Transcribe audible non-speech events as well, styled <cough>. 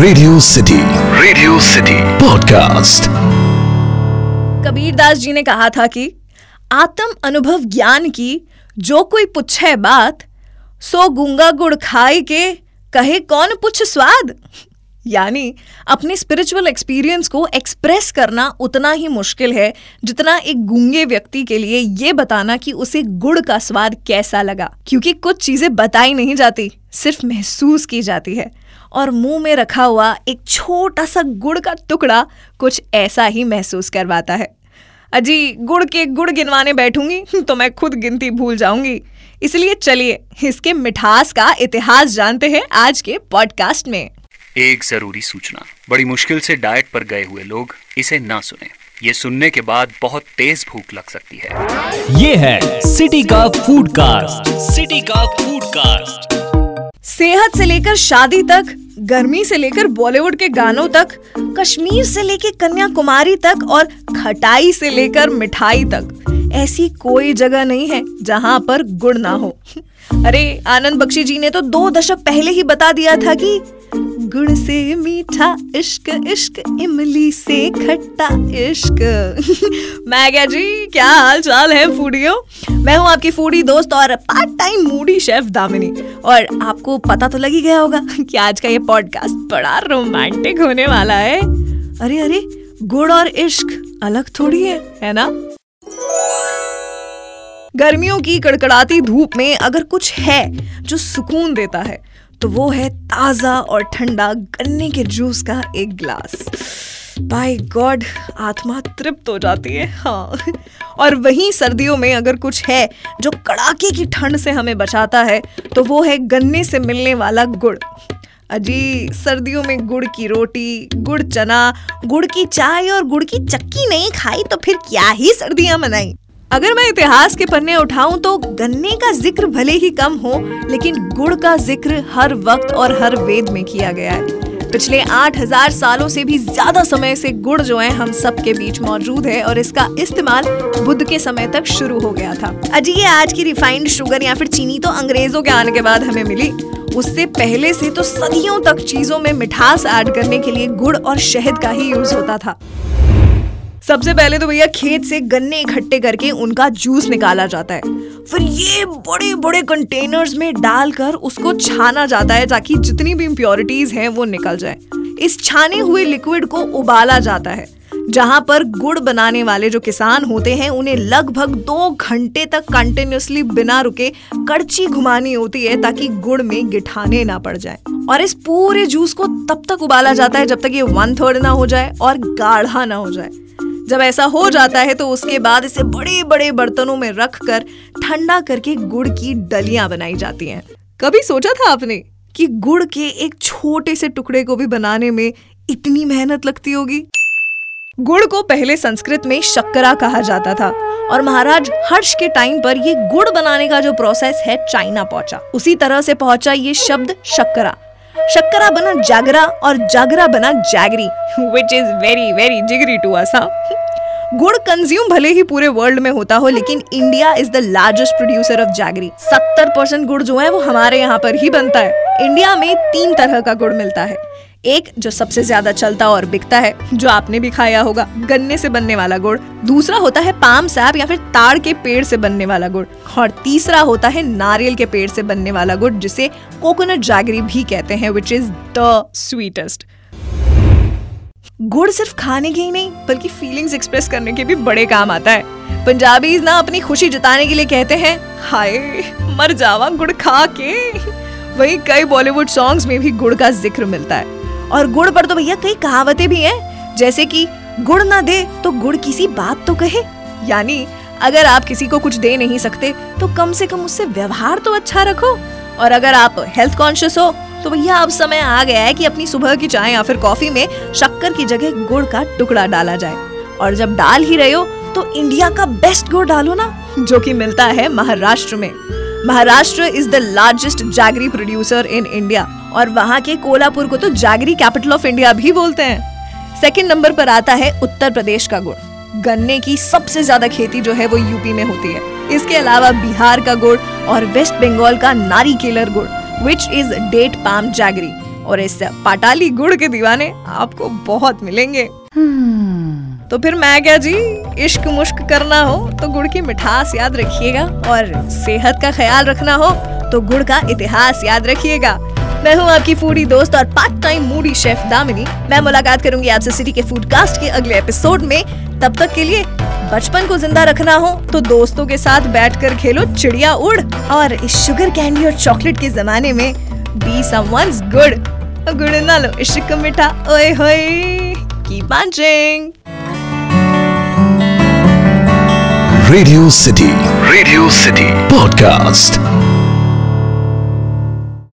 Radio city radio city podcast Kabirdas ji ने कहा था कि आत्म अनुभव ज्ञान की जो कोई पुछे बात सो गुंगा गुड़ खाए के कहे कौन पुछ स्वाद? यानी अपने स्पिरिचुअल एक्सपीरियंस को एक्सप्रेस करना उतना ही मुश्किल है जितना एक गूँगे व्यक्ति के लिए ये बताना कि उसे गुड़ का स्वाद कैसा लगा। क्योंकि कुछ चीज़ें बताई नहीं जाती सिर्फ़ महसूस की जाती है। और मुँह में रखा हुआ एक छोटा सा गुड़ का टुकड़ा कुछ ऐसा ही महसूस करवाता है। अजी गुड़ के गुड़ गिनवाने बैठूँगी <laughs> तो मैं खुद गिनती भूल जाऊँगी। इसलिए चलिए इसके मिठास का इतिहास जानते हैं आज के पॉडकास्ट में। एक ज़रूरी सूचना बड़ी मुश्किल से डाइट पर गए हुए लोग इसे ना सुने। ये सुनने के बाद बहुत तेज भूख लग सकती है। ये है सिटी का फ़ूड कास्ट सिटी का फ़ूड कास्ट सेहत से लेकर शादी तक गर्मी से लेकर बॉलीवुड के गानों तक, कश्मीर से लेकर कन्याकुमारी तक और खटाई से लेकर मिठाई तक। ऐसी कोई जगह नहीं है जहाँ पर गुड़ ना हो। <laughs> अरे, आनंद बख्शी जी ने तो दो दशक पहले ही बता दिया था कि गुड़ से मीठा इश्क इश्क इमली से खट्टा इश्क। <laughs> मैं क्या जी, क्या हाल चाल है फूडियो? मैं हूँ आपकी फूडी दोस्त और part time moody chef Damini. और आपको पता तो लग ही गया होगा कि आज का ये पॉडकास्ट बड़ा रोमांटिक होने वाला है। अरे अरे, गुड़ और इश्क अलग थोड़ी है है ना? गर्मियों की कड़कड़ाती धूप में अगर कुछ है जो सुकून देता है तो वो है ताज़ा और ठंडा गन्ने के जूस का एक ग्लास। बाय गॉड आत्मा तृप्त हो जाती है हाँ। और वहीं सर्दियों में अगर कुछ है जो कड़ाके की ठंड से हमें बचाता है तो वो है गन्ने से मिलने वाला गुड़। अजी, सर्दियों में गुड़ की रोटी, गुड़ चना, गुड़ की चाय और गुड़ की चक्की नहीं खाई तो फिर क्या ही सर्दियाँ मनाई। अगर मैं इतिहास के पन्ने उठाऊं तो गन्ने का ज़िक्र भले ही कम हो, लेकिन गुड़ का ज़िक्र हर वक्त और हर वेद में किया गया है। पिछले 8000 सालों से भी ज़्यादा समय से गुड़ जो है हम सब के बीच मौजूद है और इसका इस्तेमाल बुद्ध के समय तक शुरू हो गया था। अजी, ये आज की रिफाइंड शुगर या फिर चीनी तो अंग्रेज़ों के आने के बाद हमें मिली। उससे पहले से तो सदियों तक चीज़ों में मिठास ऐड करने के लिए गुड़ और शहद का ही यूज़ होता था। सबसे पहले तो भैया खेत से गन्ने इकट्ठे करके उनका जूस निकाला जाता है। फिर ये बड़े बड़े कंटेनर्स में डालकर उसको छाना जाता है ताकि जितनी भी इम्प्योरिटीज हैं वो निकल जाए। इस छाने हुए लिक्विड को उबाला जाता है, जहाँ पर गुड़ बनाने वाले जो किसान होते हैं, उन्हें लगभग दो घंटे तक कंटिन्यूसली बिना रुके कड़ची घुमानी होती है ताकि गुड़ में गिठाने ना पड़ जाए। और इस पूरे जूस को तब तक उबाला जाता है जब तक ये वन थर्ड ना हो जाए और गाढ़ा ना हो जाए। जब ऐसा हो जाता है तो उसके बाद इसे बड़े बड़े बर्तनों में रख कर ठंडा करके गुड़ की डलियाँ बनाई जाती हैं। कभी सोचा था आपने कि गुड़ के एक छोटे से टुकड़े को भी बनाने में इतनी मेहनत लगती होगी? गुड़ को पहले संस्कृत में शक्करा कहा जाता था और महाराज हर्ष के टाइम पर ये गुड़ बनाने का जो प्रोसेस है, चाइना पहुँचा। उसी तरह से पहुँचा ये शब्द शक्करा। शक्करा बना जागरा और जागरा बना jaggery which is very very जिगरी टू अस गुड़ कंज्यूम भले ही पूरे वर्ल्ड में होता हो, लेकिन India is the largest producer of jaggery. सत्तर परसेंट गुड़ जो है, वो हमारे यहाँ पर ही बनता है। इंडिया में तीन तरह का गुड़ मिलता है। एक जो सबसे ज़्यादा चलता और बिकता है, जो आपने भी खाया होगा, गन्ने से बनने वाला गुड़। दूसरा होता है पाम सैप या फिर ताड़ के पेड़ से बनने वाला गुड़। और तीसरा होता है नारियल के पेड़ से बनने वाला गुड़, जिसे कोकोनट जागरी भी कहते हैं विच इज़ द स्वीटेस्ट गुड़ सिर्फ़ खाने के ही नहीं, बल्कि फीलिंग्स एक्सप्रेस करने के भी बड़े काम आता है। पंजाबी ना अपनी खुशी जताने के लिए कहते हैं, हाय, मर जावा गुड़ खा के। वही कई बॉलीवुड सॉन्ग्स में भी गुड़ का ज़िक्र मिलता है। और गुड़ पर तो भैया कई कहावतें भी हैं। जैसे कि गुड़ ना दे तो गुड़ किसी बात तो कहे। यानी, अगर आप किसी को कुछ दे नहीं सकते तो कम से कम उससे व्यवहार तो अच्छा रखो। और अगर आप हेल्थ कॉन्शियस हो तो भैया अब समय आ गया है कि अपनी सुबह की चाय या फिर कॉफ़ी में शक्कर की जगह गुड़ का टुकड़ा डाला जाए। और जब डाल ही रहे हो तो इंडिया का बेस्ट गुड़ डालो ना, जो कि मिलता है महाराष्ट्र में। Maharashtra is the largest jaggery producer in India और वहाँ के कोलापुर को तो जागरी कैपिटल ऑफ़ इंडिया भी बोलते हैं। सेकेंड नंबर पर आता है उत्तर प्रदेश का गुड़। गन्ने की सबसे ज़्यादा खेती जो है वो यूपी में होती है। इसके अलावा बिहार का गुड़ और वेस्ट बंगाल का नारी केलर गुड़ which is date palm jaggery और इस पाटाली गुड़ के दीवाने आपको बहुत मिलेंगे। तो फिर मैं क्या जी इश्क मुश्क करना हो तो गुड़ की मिठास याद रखिएगा और सेहत का ख्याल रखना हो तो गुड़ का इतिहास याद रखिएगा। मैं हूँ आपकी फूडी दोस्त और part time moody chef Damini मैं मुलाकात करूँगी आपसे सिटी के फ़ूड कास्ट के अगले एपिसोड में तब तक के लिए बचपन को ज़िंदा रखना हो तो दोस्तों के साथ बैठकर खेलो चिड़िया उड़ और इस शुगर कैंडी और चॉकलेट के जमाने में बी समवंस गुड गुड़ ना लो, इश्क मीठा, ओए होए keep punching Radio City. Radio City. Podcast.